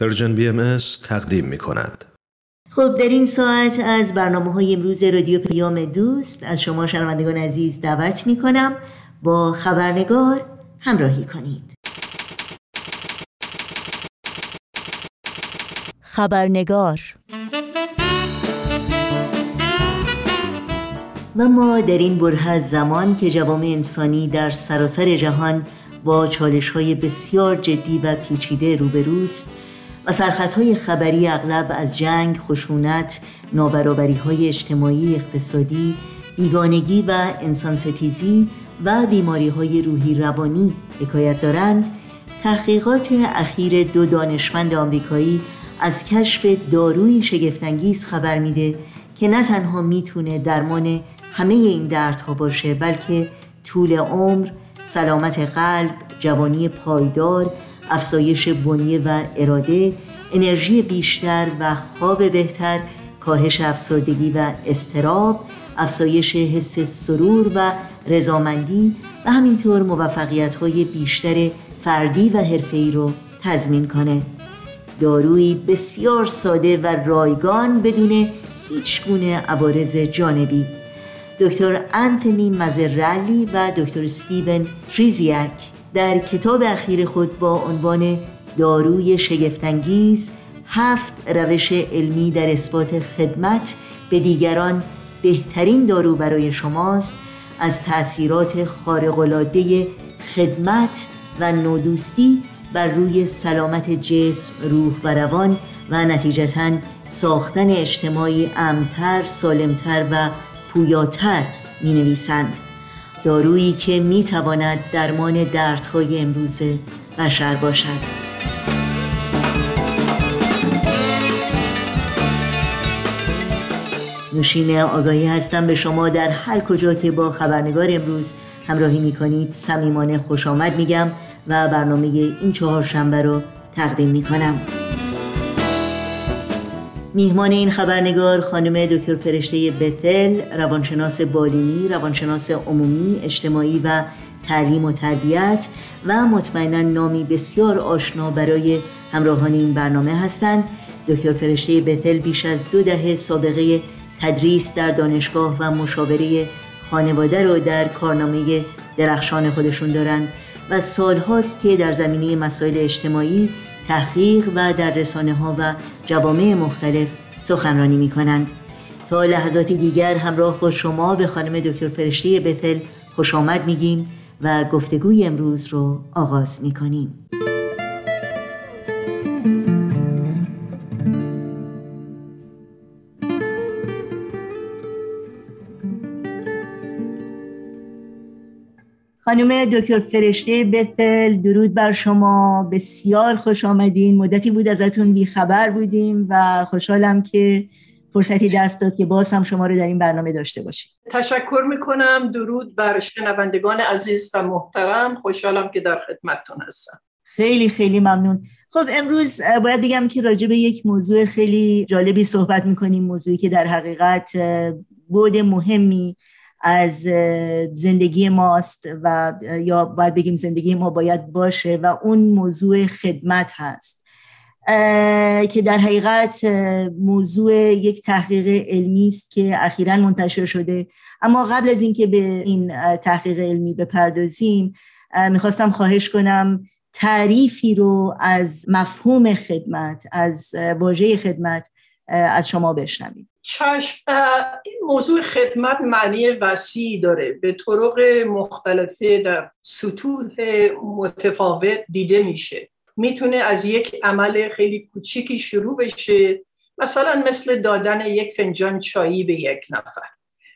Persian BMS تقدیم می کند. خب در این ساعت از برنامه های امروز رادیو پیام دوست از شما شنوندگان عزیز دعوت می کنم با خبرنگار همراهی کنید خبرنگار و ما در این برهه از زمان که جوامع انسانی در سراسر جهان با چالش های بسیار جدی و پیچیده روبروست و های خبری اغلب از جنگ، خشونت، نابرابری های اجتماعی، اقتصادی، بیگانگی و انسان ستیزی و بیماری های روحی روانی حکایت دارند. تحقیقات اخیر دو دانشمند آمریکایی از کشف داروی شگفتانگیز خبر میده که نه تنها می‌تونه درمان همه این دردها باشه بلکه طول عمر، سلامت قلب، جوانی پایدار افزایش بنیه و اراده انرژی بیشتر و خواب بهتر کاهش افسردگی و استراب افزایش حس سرور و رضامندی و همینطور موفقیت های بیشتر فردی و حرفه‌ای رو تضمین کنه. دارویی بسیار ساده و رایگان بدون هیچ گونه عوارض جانبی. دکتر انتونی مزرالی و دکتر استیون تریزیاک. در کتاب اخیر خود با عنوان داروی شگفتانگیز هفت روش علمی در اثبات خدمت به دیگران بهترین دارو برای شماست از تأثیرات خارق‌العاده خدمت و نودوستی بر روی سلامت جسم، روح و روان و نتیجتا ساختن اجتماعی امتر، سالمتر و پویاتر می نویسند. دارویی که می تواند درمان دردهای امروز بشر باشد. نوشین آگاهی هستم به شما در هر کجا که با خبرنگار امروز همراهی می کنید سمیمانه خوش آمد میگم و برنامه این چهار شنبه رو تقدیم می کنم میهمان این خبرنگار خانم دکتر فرشته بتل روانشناس بالینی روانشناس عمومی اجتماعی و تعلیم و تربیت و مطمئنا نامی بسیار آشنا برای همراهان این برنامه هستند. دکتر فرشته بتل بیش از دو دهه سابقه تدریس در دانشگاه و مشاوره خانواده رو در کارنامه درخشان خودشون دارند و سالهاست که در زمینه مسائل اجتماعی تحقیق و در رسانه ها و جوامع مختلف سخنرانی می کنند تا لحظاتی دیگر همراه با شما به خانم دکتر فرشته بتل خوش آمد میگیم و گفتگوی امروز رو آغاز می کنیم. خانم دکتر فرشته بتل درود بر شما. بسیار خوش آمدین. مدتی بود ازتون بیخبر بودیم و خوشحالم که فرصتی دست داد که باز هم شما رو در این برنامه داشته باشیم. تشکر می‌کنم. درود بر شنوندگان عزیز و محترم. خوشحالم که در خدمتتون هستم. خیلی خیلی ممنون. خب امروز باید بگم که راجع به یک موضوع خیلی جالبی صحبت می‌کنیم. موضوعی که در حقیقت بود مهمی از زندگی ماست و یا باید بگیم زندگی ما باید باشه و اون موضوع خدمت هست. که در حقیقت موضوع یک تحقیق علمی است که اخیرا منتشر شده. اما قبل از اینکه به این تحقیق علمی بپردازیم می‌خواستم خواهش کنم تعریفی رو از مفهوم خدمت از واژه خدمت از شما بشنویم. چشم این موضوع خدمت معنی وسیعی داره. به طرق مختلفه در سطوح متفاوت دیده میشه. می‌تونه از یک عمل خیلی کوچیکی شروع بشه. مثلا مثل دادن یک فنجان چایی به یک نفر.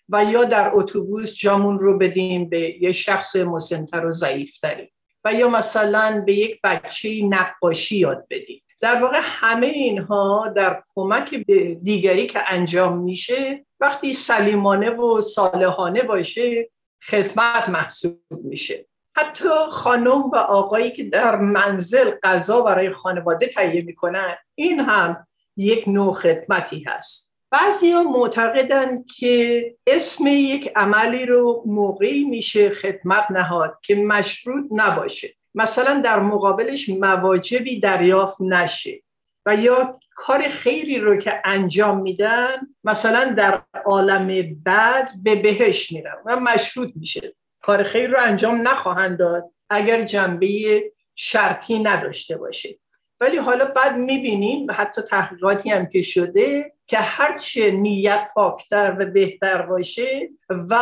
و یا در اتوبوس جامون رو بدیم به یک شخص مسنتر و ضعیفتری. و یا مثلا به یک بچه نقاشی یاد بدیم. در واقع همه اینها در کمک به دیگری که انجام میشه وقتی سلیمانه و صالحانه باشه خدمت محسوب میشه. حتی خانم و آقایی که در منزل غذا برای خانواده تهیه می‌کنن این هم یک نوع خدمتی هست. بعضی ها معتقدن که اسم یک عملی رو موقعی میشه خدمت نهاد که مشروط نباشه. مثلا در مقابلش مواجبی دریافت نشه و یا کار خیری رو که انجام میدن مثلا در عالم بعد به بهش میرن و مشروط میشه. کار خیر رو انجام نخواهند داد اگر جنبه شرطی نداشته باشه. ولی حالا بعد می‌بینیم حتی تحقیقاتی هم که شده که هرچه نیت پاکتر و بهتر باشه و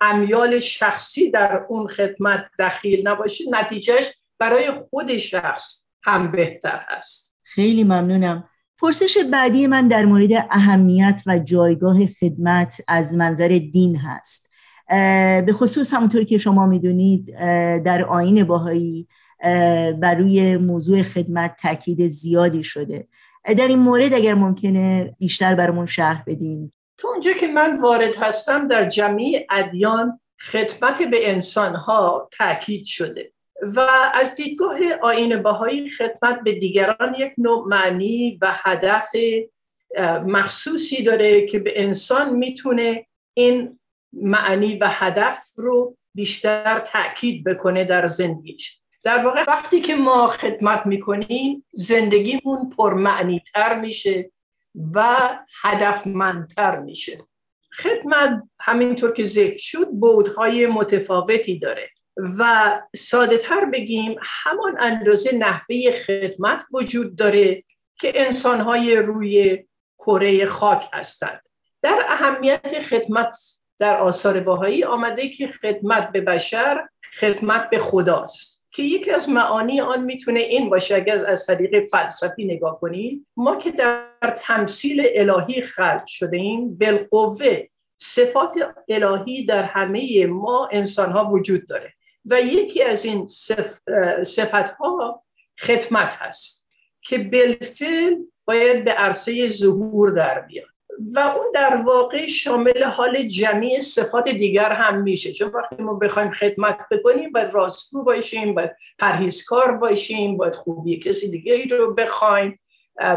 امیال شخصی در اون خدمت دخیل نباشه نتیجهش برای خود شخص هم بهتر هست خیلی ممنونم. پرسش بعدی من در مورد اهمیت و جایگاه خدمت از منظر دین هست. به خصوص همونطور که شما می‌دونید در آین باهایی بر روی موضوع خدمت تاکید زیادی شده. در این مورد اگر ممکنه بیشتر برامون شرح بدین. تو اونجا که من وارد هستم در جمعی ادیان خدمت به انسانها تاکید شده و از دیدگاه آین باهایی خدمت به دیگران یک نوع معنی و هدف مخصوصی داره که به انسان می‌تونه این معنی و هدف رو بیشتر تاکید بکنه در زندگیش. در واقع وقتی که ما خدمت می‌کنیم زندگیمون پرمعنی تر میشه. و هدفمندتر میشه. خدمت همینطور که ذکر شد بودهای متفاوتی داره و ساده تر بگیم همان اندازه نحوه خدمت وجود داره که انسانهای روی کره خاک هستند. در اهمیت خدمت در آثار باهایی آمده که خدمت به بشر خدمت به خداست. که یکی از معانی آن می‌تونه این باشه اگر از طریق فلسفی نگاه کنید ما که در تمثیل الهی خلق شده ایم بالقوه صفات الهی در همه ما انسان ها وجود داره و یکی از این صفت ها خدمت هست که بالفعل باید به عرصه ظهور در بیاد. و اون در واقع شامل حال جمعی صفات دیگر هم میشه. چون وقتی ما بخوایم خدمت بکنیم باید راستگو باشیم باید پرهیزکار باشیم باید خوبی کسی دیگه ای رو بخوایم.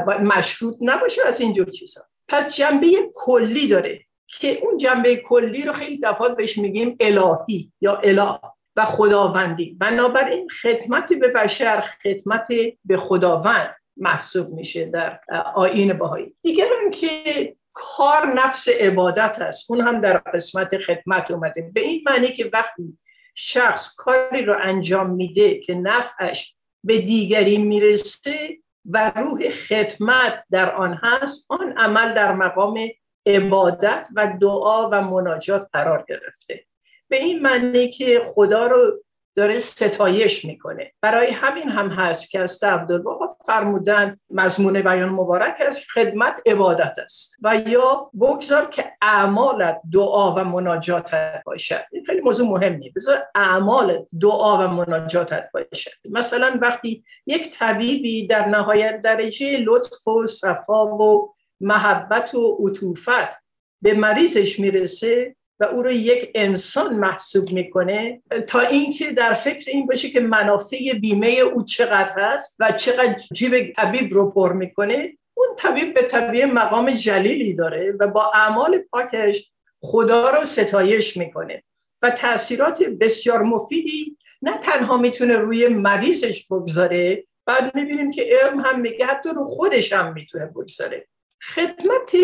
باید مشروط نباشه از اینجور چیزها پس جنبه کلی داره که اون جنبه کلی رو خیلی دفعات بهش میگیم الهی یا اله و خداوندی. بنابراین خدمت به بشر خدمت به خداوند محسوب میشه در آین باهایی دیگر که کار نفس عبادت هست اون هم در قسمت خدمت اومده. به این معنی که وقتی شخص کاری رو انجام میده که نفعش به دیگری می‌رسه و روح خدمت در آن هست آن عمل در مقام عبادت و دعا و مناجات قرار گرفته. به این معنی که خدا رو داره ستایش می‌کنه. برای همین هم هست که از عبدالبها فرمودن مضمون بیان مبارک از خدمت عبادت است. و یا بگذار که اعمالت دعا و مناجاتت باشد. این خیلی موضوع مهمی بذار اعمال دعا و مناجاتت باشد. مثلا وقتی یک طبیبی در نهایت درجه لطف و صفا و محبت و عطوفت به مریضش می‌رسه و او رو یک انسان محسوب می‌کنه. تا اینکه در فکر این باشه که منافع بیمه او چقدر هست و چقدر جیب طبیب رو پر می‌کنه اون طبیب به طبیع مقام جلیلی داره و با اعمال پاکش خدا رو ستایش می‌کنه و تاثیرات بسیار مفیدی نه تنها می‌تونه روی مریضش بگذاره بعد می‌بینیم که علم هم میگه حتی رو خودش هم می‌تونه بگذاره. خدمت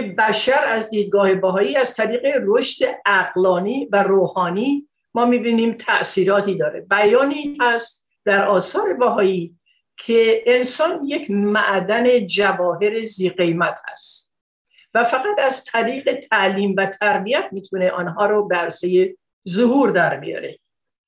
به بشر از دیدگاه باهایی از طریق رشد اقلانی و روحانی ما می‌بینیم تأثیراتی داره. بیانی هست در آثار باهایی که انسان یک معدن جواهر زی قیمت هست و فقط از طریق تعلیم و تربیت می‌تونه آنها رو برسه ظهور در بیاره.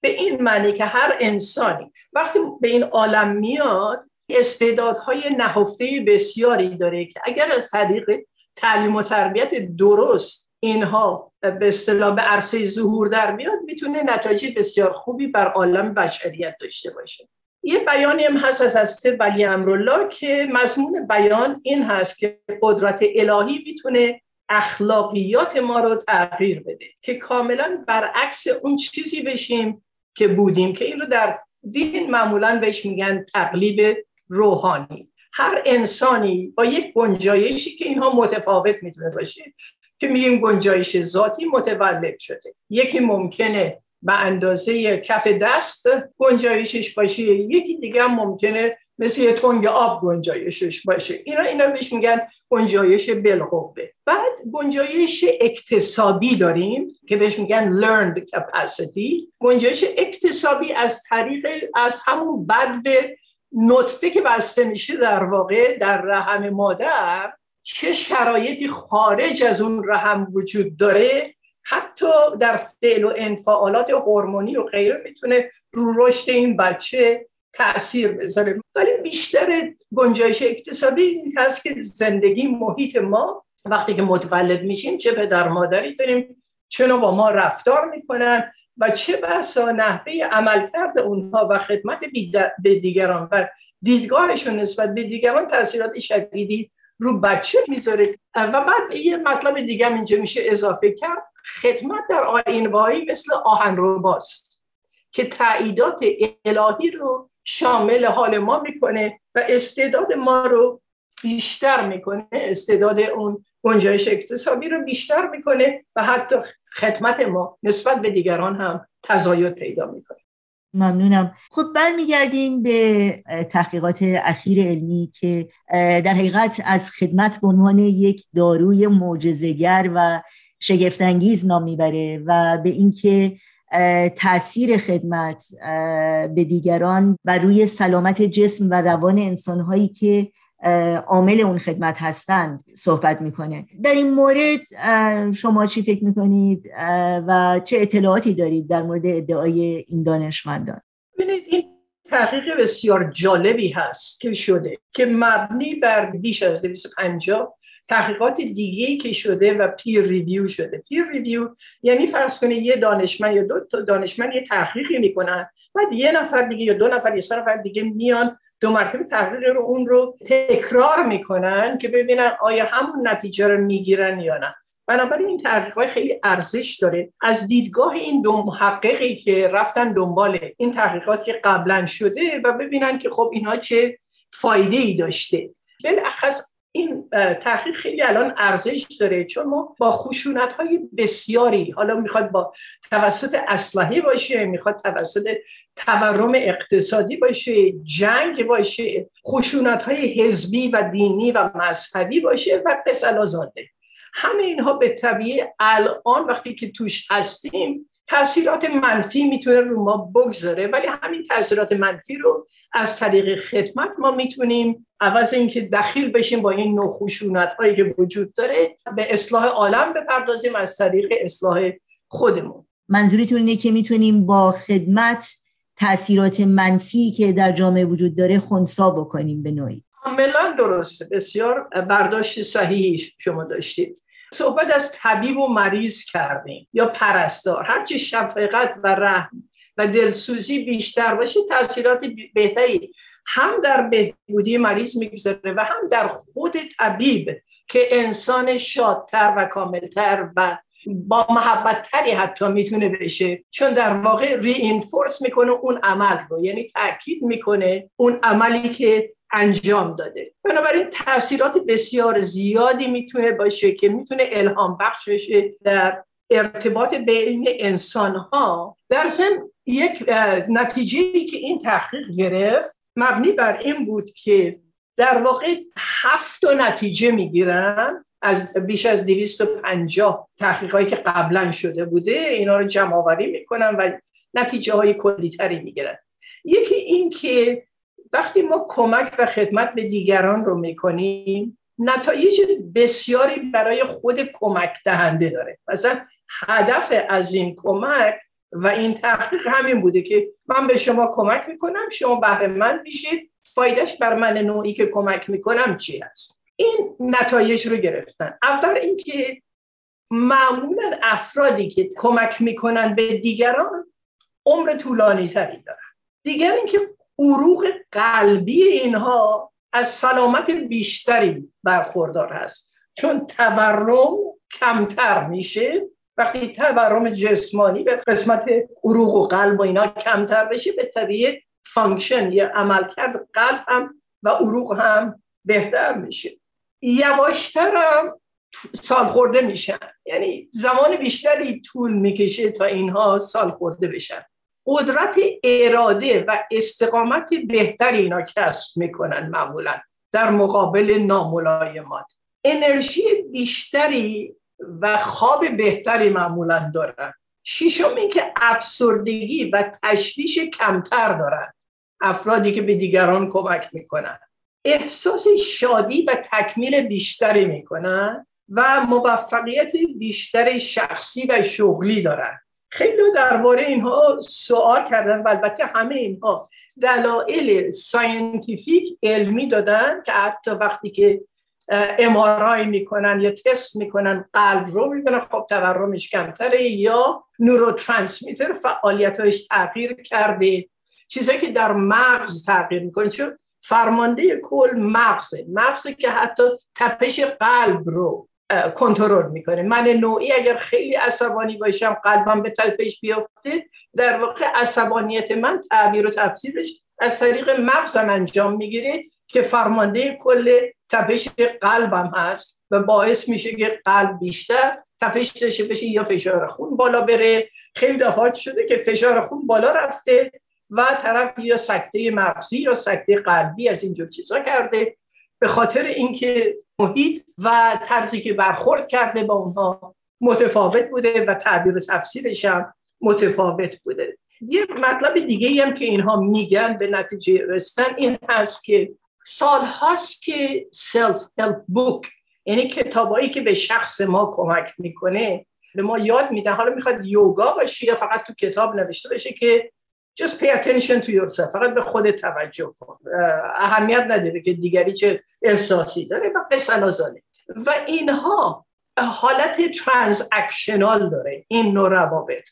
به این معنی که هر انسانی وقتی به این عالم میاد استعدادهای نهفته بسیاری داره که اگر از طریق تعلیم و تربیت درست اینها به اصطلاح به عرصه ظهور در میاد می‌تونه نتایج بسیار خوبی بر عالم بشریت داشته باشه. یه بیانی هم هست از هسته ولی امرالله که مضمون بیان این هست که قدرت الهی می‌تونه اخلاقیات ما رو تغییر بده که کاملا برعکس اون چیزی بشیم که بودیم که این رو در دین معمولا بهش میگن تقلیب روحانی. هر انسانی با یک گنجایشی که اینها متفاوت می‌تونه باشه که میگیم گنجایش ذاتی متولد شده. یکی ممکنه به اندازه کف دست گنجایشش باشه یکی دیگه هم ممکنه مثل یه تنگ آب گنجایشش باشه. اینا اینا بهش میگن گنجایش بالقوه. بعد گنجایش اکتسابی داریم که بهش میگن learned capacity. گنجایش اکتسابی از طریق از همون بدو نطفه که بسته میشه در واقع در رحم مادر چه شرایطی خارج از اون رحم وجود داره حتی در فعل و انفعالات هورمونی و غیره می‌تونه رو رشد این بچه تاثیر بذاره. ولی بیشتر گنجایش اکتسابی این هست که زندگی محیط ما وقتی که متولد میشیم چه پدر مادری داریم چه با ما رفتار می‌کنن. و چه بسا نحوه عملکرد اونها و خدمت به دیگران و دیدگاهشون نسبت به دیگران تاثیرات شدیدی رو بچه می‌ذاره. و بعد یه مطلب دیگه اینجا میشه اضافه کرد. خدمت در آین وایی مثل آهن رو باست که تعییدات الهی رو شامل حال ما می‌کنه و استعداد ما رو بیشتر می‌کنه استعداد اون گنجایش اقتصادی رو بیشتر می‌کنه و حتی خدمت ما نسبت به دیگران هم تزاید پیدا می‌کنه. ممنونم. خب برمیگردیم به تحقیقات اخیر علمی که در حقیقت از خدمت به عنوان یک داروی معجزه‌گر و شگفتانگیز نام می‌بره و به اینکه تاثیر خدمت به دیگران و روی سلامت جسم و روان انسانهایی که عامل اون خدمت هستند صحبت می‌کنه. در این مورد شما چی فکر می‌کنید؟ و چه اطلاعاتی دارید در مورد ادعای این دانشمندان؟ ببینید این تحقیق بسیار جالبی هست که شده که مبنی بر بیش از 250 تحقیقات دیگه که شده و peer review شده. peer review یعنی فرض کنید یه دانشمند یا دو تا دانشمند یه تحقیقی می‌کنن بعد یه نفر دیگه یا دو نفر یا سه نفر دیگه میان دو مرتبه تحقیق رو اون رو تکرار می‌کنن که ببینن آیا همون نتیجه رو می‌گیرن یا نه. بنابراین این تحقیق خیلی ارزش داره. از دیدگاه این دو محققی که رفتن دنبال این تحقیقات که قبلا شده و ببینن که خب اینها چه فایده ای داشته. بالاخص این تحقیق خیلی الان ارزش داره چون ما با خشونت های بسیاری حالا می‌خواد با توسط اسلحه باشه می‌خواد توسط تورم اقتصادی باشه جنگ باشه خشونت های حزبی و دینی و مذهبی باشه و قسل زاده. همه اینها به طبیعه الان وقتی که توش هستیم تاثیرات منفی می‌تونه رو ما بگذاره ولی همین تاثیرات منفی رو از طریق خدمت ما می‌تونیم عوض اینکه دخیل بشیم با این نوع خشونت هایی که وجود داره به اصلاح عالم بپردازیم از طریق اصلاح خودمون. منظورتون اینه که می‌تونیم با خدمت تاثیرات منفی که در جامعه وجود داره خونسا بکنیم به نوعی؟ کاملا درسته. بسیار برداشت صحیحی شما داشتید. صحبت از طبیب و مریض کردیم یا پرستار. هرچی شفقت و رحم و دلسوزی بیشتر باشه تاثیرات بهتری. هم در بهبودی مریض می‌گذاره و هم در خود طبیب که انسان شادتر و کاملتر و با محبت تری حتی می‌تونه بشه. چون در واقع ری اینفورس می‌کنه اون عمل رو. یعنی تاکید می‌کنه اون عملی که انجام داده. بنابراین تاثیرات بسیار زیادی می‌تونه باشه که می‌تونه الهام بخش بشه در ارتباط بین انسان ها در ضمن یک نتیجه که این تحقیق گرفت مبنی بر این بود که در واقع هفت نتیجه می‌گیرن از بیش از 250 تحقیقاتی که قبلا شده بوده. اینا رو جمع آوری می‌کنن و نتیجه های کلی تری می‌گیرن. یکی این که وقتی ما کمک و خدمت به دیگران رو می‌کنیم نتایج بسیاری برای خود کمک دهنده داره. مثلا هدف از این کمک و این تحقیق همین بوده که من به شما کمک می‌کنم شما بهره من میشید. فایدهش بر من نوعی که کمک می‌کنم چی هست این نتایج رو گرفتن. اول اینکه معمولا افرادی که کمک می‌کنن به دیگران عمر طولانی تری دارن. دیگر اینکه عروق قلبی اینها از سلامت بیشتری برخوردار هست. چون تورم کمتر میشه وقتی تورم جسمانی به قسمت عروق و قلب و اینا کمتر بشه بالطبع function یا عملکرد قلب هم و عروق هم بهتر میشه. یواشتر هم سال خورده میشن. یعنی زمان بیشتری طول می‌کشه تا اینها سال خورده بشن. قدرت اراده و استقامت بهتری اینا کسب می‌کنن معمولا در مقابل ناملایمات. انرژی بیشتری و خواب بهتری معمولا دارن. شیشم این که افسردگی و تشویش کمتر دارن. افرادی که به دیگران کمک می‌کنن. احساس شادی و تکمیل بیشتری می‌کنن و موفقیت بیشتر شخصی و شغلی دارن. خیلی درباره اینها سوال کردن و البته همه اینها دلایل scientific علمی دادن که حتی وقتی که MRI می‌کنن یا تست می‌کنن قلب رو می‌بینن. خب تورمش کمتره یا neurotransmitter فعالیتش تغییر کرده. چیزایی که در مغز تغییر می‌کنه. چون فرمانده کل مغزه. مغزه که حتی تپش قلب رو کنترل می‌کنه. من نوعی اگر خیلی عصبانی باشم قلبم به تپش بیافته در واقع عصبانیت من تعبیر و تفسیرش از طریق مغزم انجام می‌گیره که فرمانده کل تپش قلبم هست و باعث میشه که قلب بیشتر تپش داشته بشه یا فشار خون بالا بره. خیلی دفعات شده که فشار خون بالا رفته و طرف یا سکته مغزی یا سکته قلبی از اینجور چیزا کرده. به خاطر اینکه محیط و طرزی که برخورد کرده با اونها متفاوت بوده و تعبیر و تفسیرش هم متفاوت بوده. یه مطلب دیگه هم که اینها میگن به نتیجه رسن این هست که سال هاست که سلف هلپ بوک یعنی کتابایی که به شخص ما کمک می‌کنه به ما یاد میده. حالا می‌خواد یوگا باشه یا فقط تو کتاب نوشته باشه که just pay attention to yourself. فقط به خود توجه کن. اهمیت نداره که دیگری چه احساسی داره. و قصه و اینها حالت ترانزاکشنال داره. این نوع روابط.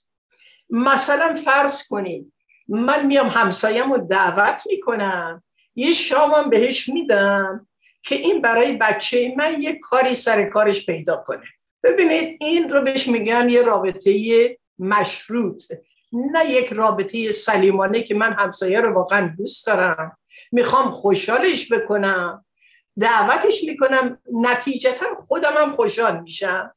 مثلا فرض کنید من میام همسایم رو دعوت می‌کنم. یه شامم بهش میدم که این برای بچه من یه کاری سر کارش پیدا کنه. ببینید این رو بهش میگن یه رابطه مشروط. نه یک رابطه سلیمانه که من همسایه رو واقعا دوست دارم. می‌خوام خوشحالش بکنم. دعوتش می‌کنم. نتیجتا خودم هم خوشحال میشم.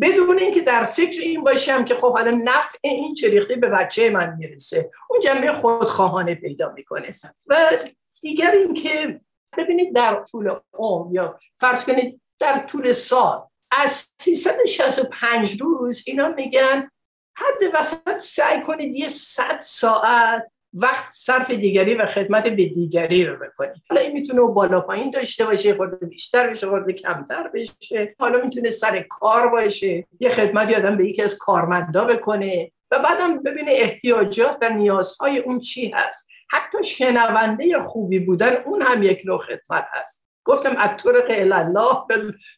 بدون اینکه در فکر این باشم که خب حالا نفع این چریخی به بچه من می‌رسه. اون جنبه خودخواهانه پیدا می‌کنه. و دیگر اینکه ببینید در طول عمر یا فرض کنید در طول سال از 365 روز اینا میگن حد وسط سعی کنید یه صد ساعت وقت صرف دیگری و خدمت به دیگری رو بکنید. حالا این می‌تونه بالا پایین داشته باشه خورده بیشتر بشه خورده کمتر بشه. حالا می‌تونه سر کار باشه. یه خدمت آدم به یکی از کارمندا بکنه و بعدم ببینه احتیاجات و نیازهای اون چی هست. حتی شنونده خوبی بودن اون هم یک نوع خدمت هست. گفتم از طرق الله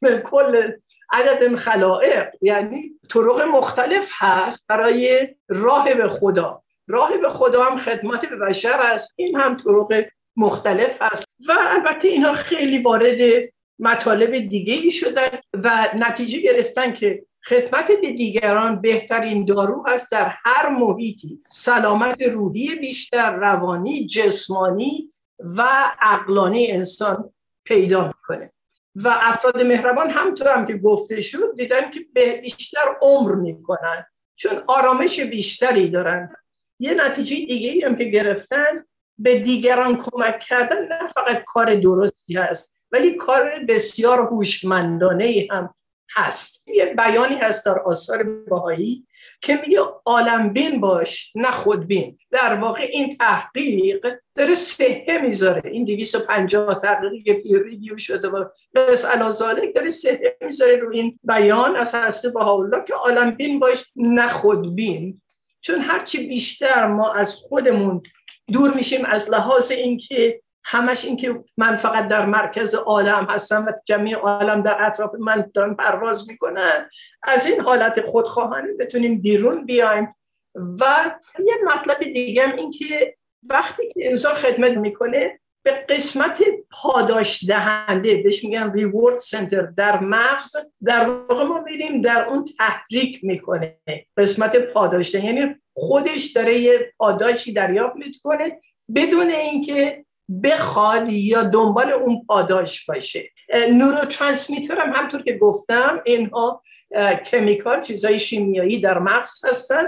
به کل عدد خلائق یعنی طرق مختلف هست برای راه به خدا. راه به خدا هم خدمت به بشر است. این هم طرق مختلف هست و البته اینها خیلی وارد مطالب دیگه ای شدن و نتیجه گرفتن که خدمت به دیگران بهترین دارو هست در هر محیطی. سلامت روحی بیشتر روانی جسمانی و عقلانی انسان پیدا می‌کنه. و افراد مهربان همطور هم که گفته شد دیدن که بیشتر عمر می‌کنن چون آرامش بیشتری دارن. یه نتیجه دیگه هم که گرفتن به دیگران کمک کردن نه فقط کار درستی هست ولی کار بسیار هوشمندانه هم هست. یه بیانی هست در آثار بهایی که میگه عالم بین باش نه خودبین در واقع این تحقیق داره سهه می‌ذاره. این 250 تحقیقی که پیر ریویو شده و بس علازالک داره سهه می‌ذاره رو این بیان از هسته الله که عالم بین باش نه خودبین چون هرچی بیشتر ما از خودمون دور میشیم از لحاظ اینکه همش اینکه من فقط در مرکز عالم هستم و جمعی عالم در اطراف من دارن پرواز می‌کنن. از این حالت خودخواهانه بتونیم بیرون بیایم. و یه مطلب دیگه هم این که وقتی که انسان خدمت می‌کنه به قسمت پاداش دهنده بهش میگن ریورد سنتر در مغز در واقع ما میریم در اون تحریک می‌کنه. قسمت پاداش یعنی خودش داره یه پاداشی دریافت می‌کنه بدون اینکه بخواد یا دنبال اون پاداش باشه. نورو ترانسمیتر هم همطور که گفتم اینها کمیکال چیزای شیمیایی در مغز هستن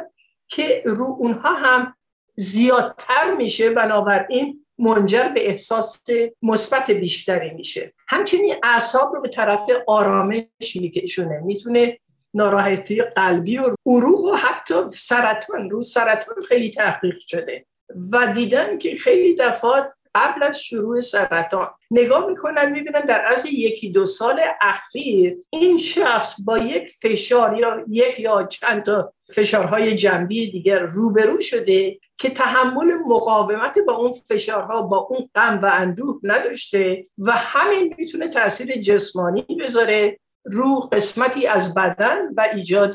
که رو اونها هم زیادتر میشه بنابراین منجر به احساس مثبت بیشتری میشه. همچنین اعصاب رو به طرف آرامش میکشونه می‌تونه ناراحتی قلبی و عروق و حتی سرطان رو سرطان خیلی تحقیق شده. و دیدن که خیلی دفعات قبل از شروع سرطان. نگاه می‌کنن می‌بینن در از یکی دو سال اخیر این شخص با یک فشار یا یک یا چند تا فشارهای جنبی دیگر روبرو شده که تحمل مقاومت با اون فشارها با اون غم و اندوه نداشته و همین می‌تونه تاثیر جسمانی بذاره رو قسمتی از بدن و ایجاد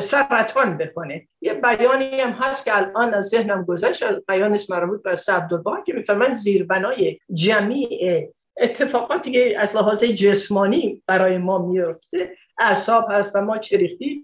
سرطان بکنه. یه بیانی هم هست که الان از ذهنم گذشت بیان مربوط به عبدالبا که میفرمند زیربنای جمعی اتفاقاتی که از لحاظ جسمانی برای ما میفته اعصاب هست و ما چریختی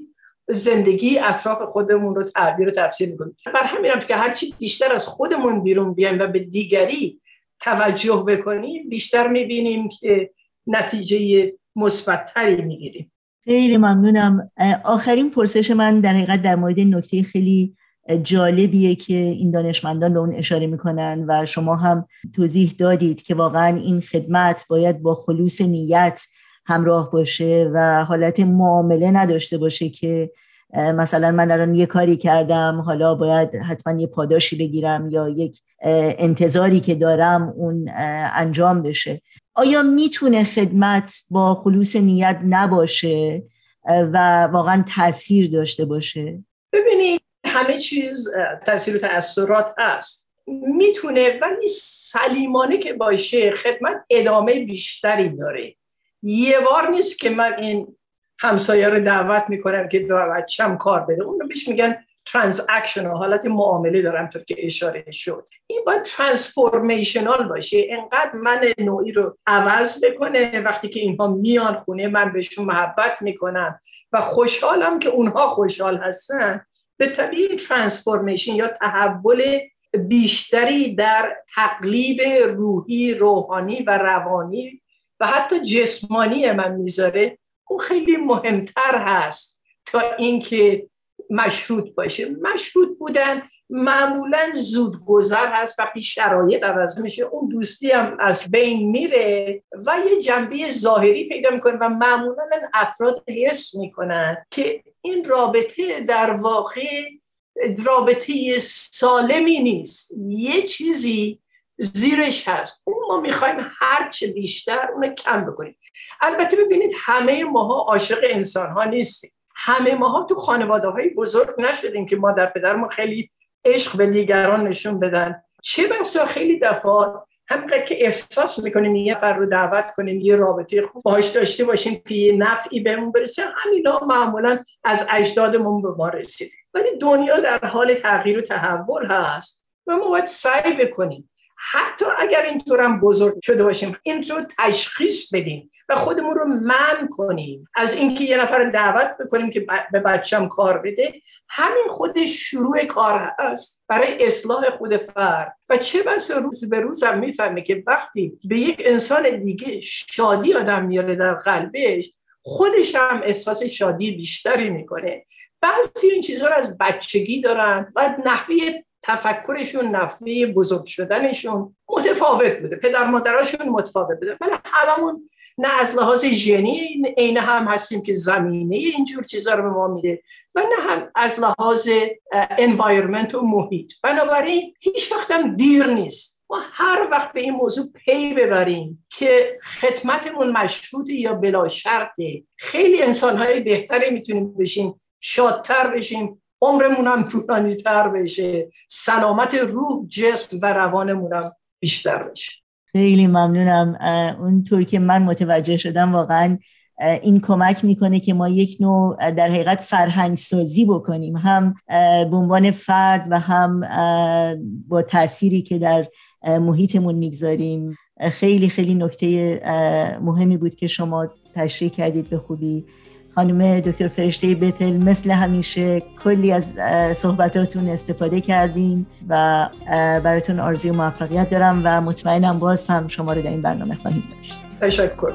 زندگی اطراف خودمون رو تعبیر و تفسیر می‌کنیم. بر همین هم که هرچی بیشتر از خودمون بیرون بیایم و به دیگری توجه بکنیم بیشتر می‌بینیم که نتیجه مثبتتری می‌گیریم. خیلی ممنونم. آخرین پرسش من در حقیقت در مورد نکته خیلی جالبیه که این دانشمندان به اون اشاره می‌کنن و شما هم توضیح دادید که واقعا این خدمت باید با خلوص نیت همراه باشه و حالت معامله نداشته باشه که مثلا من الان یه کاری کردم حالا باید حتما یه پاداشی بگیرم یا یک انتظاری که دارم اون انجام بشه. آیا می‌تونه خدمت با خلوص نیت نباشه و واقعا تاثیر داشته باشه؟ ببینید همه چیز تاثیر و تاثیرات هست. می‌تونه ولی سلیمانه که باشه خدمت ادامه بیشتری داره. یه بار نیست که من این همسایه رو دعوت می‌کنم که به بچم کار بده. اون رو بیش میگن ترانزکشن حالت معامله دارم طور که اشاره شد. این باید ترانسفورمیشنال باشه. انقدر من نوعی رو عوض بکنه وقتی که اینها میان خونه من بهشون محبت می‌کنم و خوشحالم که اونها خوشحال هستن. به طبیعی ترانسفورمیشن یا تحول بیشتری در تقلیب روحی روحانی و روانی و حتی جسمانی من می‌ذاره. اون خیلی مهمتر هست تا اینکه مشروط باشه. مشروط بودن معمولا زود گذر هست وقتی شرایط عوض میشه. اون دوستی هم از بین میره و یه جنبه ظاهری پیدا می‌کنه و معمولا افراد حس می‌کنن که این رابطه در واقع رابطه سالمی نیست. یه چیزی زیرش هست. اون ما می‌خوایم هر چه بیشتر اون کم بکنیم. البته ببینید همه ماها عاشق انسان ها نیستیم. همه ماها تو خانواده های بزرگ نشدیم که مادر پدرمون خیلی عشق به دیگران نشون بدن. چه بسا خیلی دفعات همینقدر که احساس می‌کنیم یه فر رو دعوت کنیم یه رابطه خوب باش داشته باشیم که یه نفعی بهمون برسه همینا معمولا از اجدادمون به ما رسیده. ولی دنیا در حال تغییر و تحول هست و ما باید سعی بکنیم حتی اگر اینطورم بزرگ شده باشیم این رو تشخیص بدیم و خودمون رو من کنیم. از اینکه یه نفر دعوت بکنیم که به بچم کار بده همین خودش شروع کار هست برای اصلاح خود فرد. و چه بس روز به روز هم می‌فهمه که وقتی به یک انسان دیگه شادی آدم میاره در قلبش خودش هم احساس شادی بیشتری می‌کنه. بعضی این چیزها رو از بچگی دارن و نحوه تفکرشون نحوه بزرگ شدنشون متفاوت بوده. پدر مادراشون متفاوت بوده. ولی هممون نه از لحاظ ژنی عین هم هستیم که زمینه اینجور چیزا رو به ما میده و نه هم از لحاظ انوایرمنت و محیط. بنابراین هیچ وقت هم دیر نیست. ما هر وقت به این موضوع پی ببریم که خدمتمون مشروط یا بلا شرطه خیلی انسانهای بهتری می‌تونیم بشیم شادتر بشیم عمرمون هم طولانی تر بشه. سلامت روح جسم و روانمون هم بیشتر بشه. خیلی ممنونم. اونطور که من متوجه شدم واقعا این کمک می‌کنه که ما یک نوع در حقیقت فرهنگ سازی بکنیم. هم به عنوان فرد و هم با تأثیری که در محیطمون می‌گذاریم. خیلی خیلی نکته مهمی بود که شما تشریح کردید به خوبی. خانم دکتر فرشته بتل مثل همیشه کلی از صحبتاتون استفاده کردیم و براتون آرزوی موفقیت دارم و مطمئنم باز هم شما رو در این برنامه خواهیم داشت. تشکر.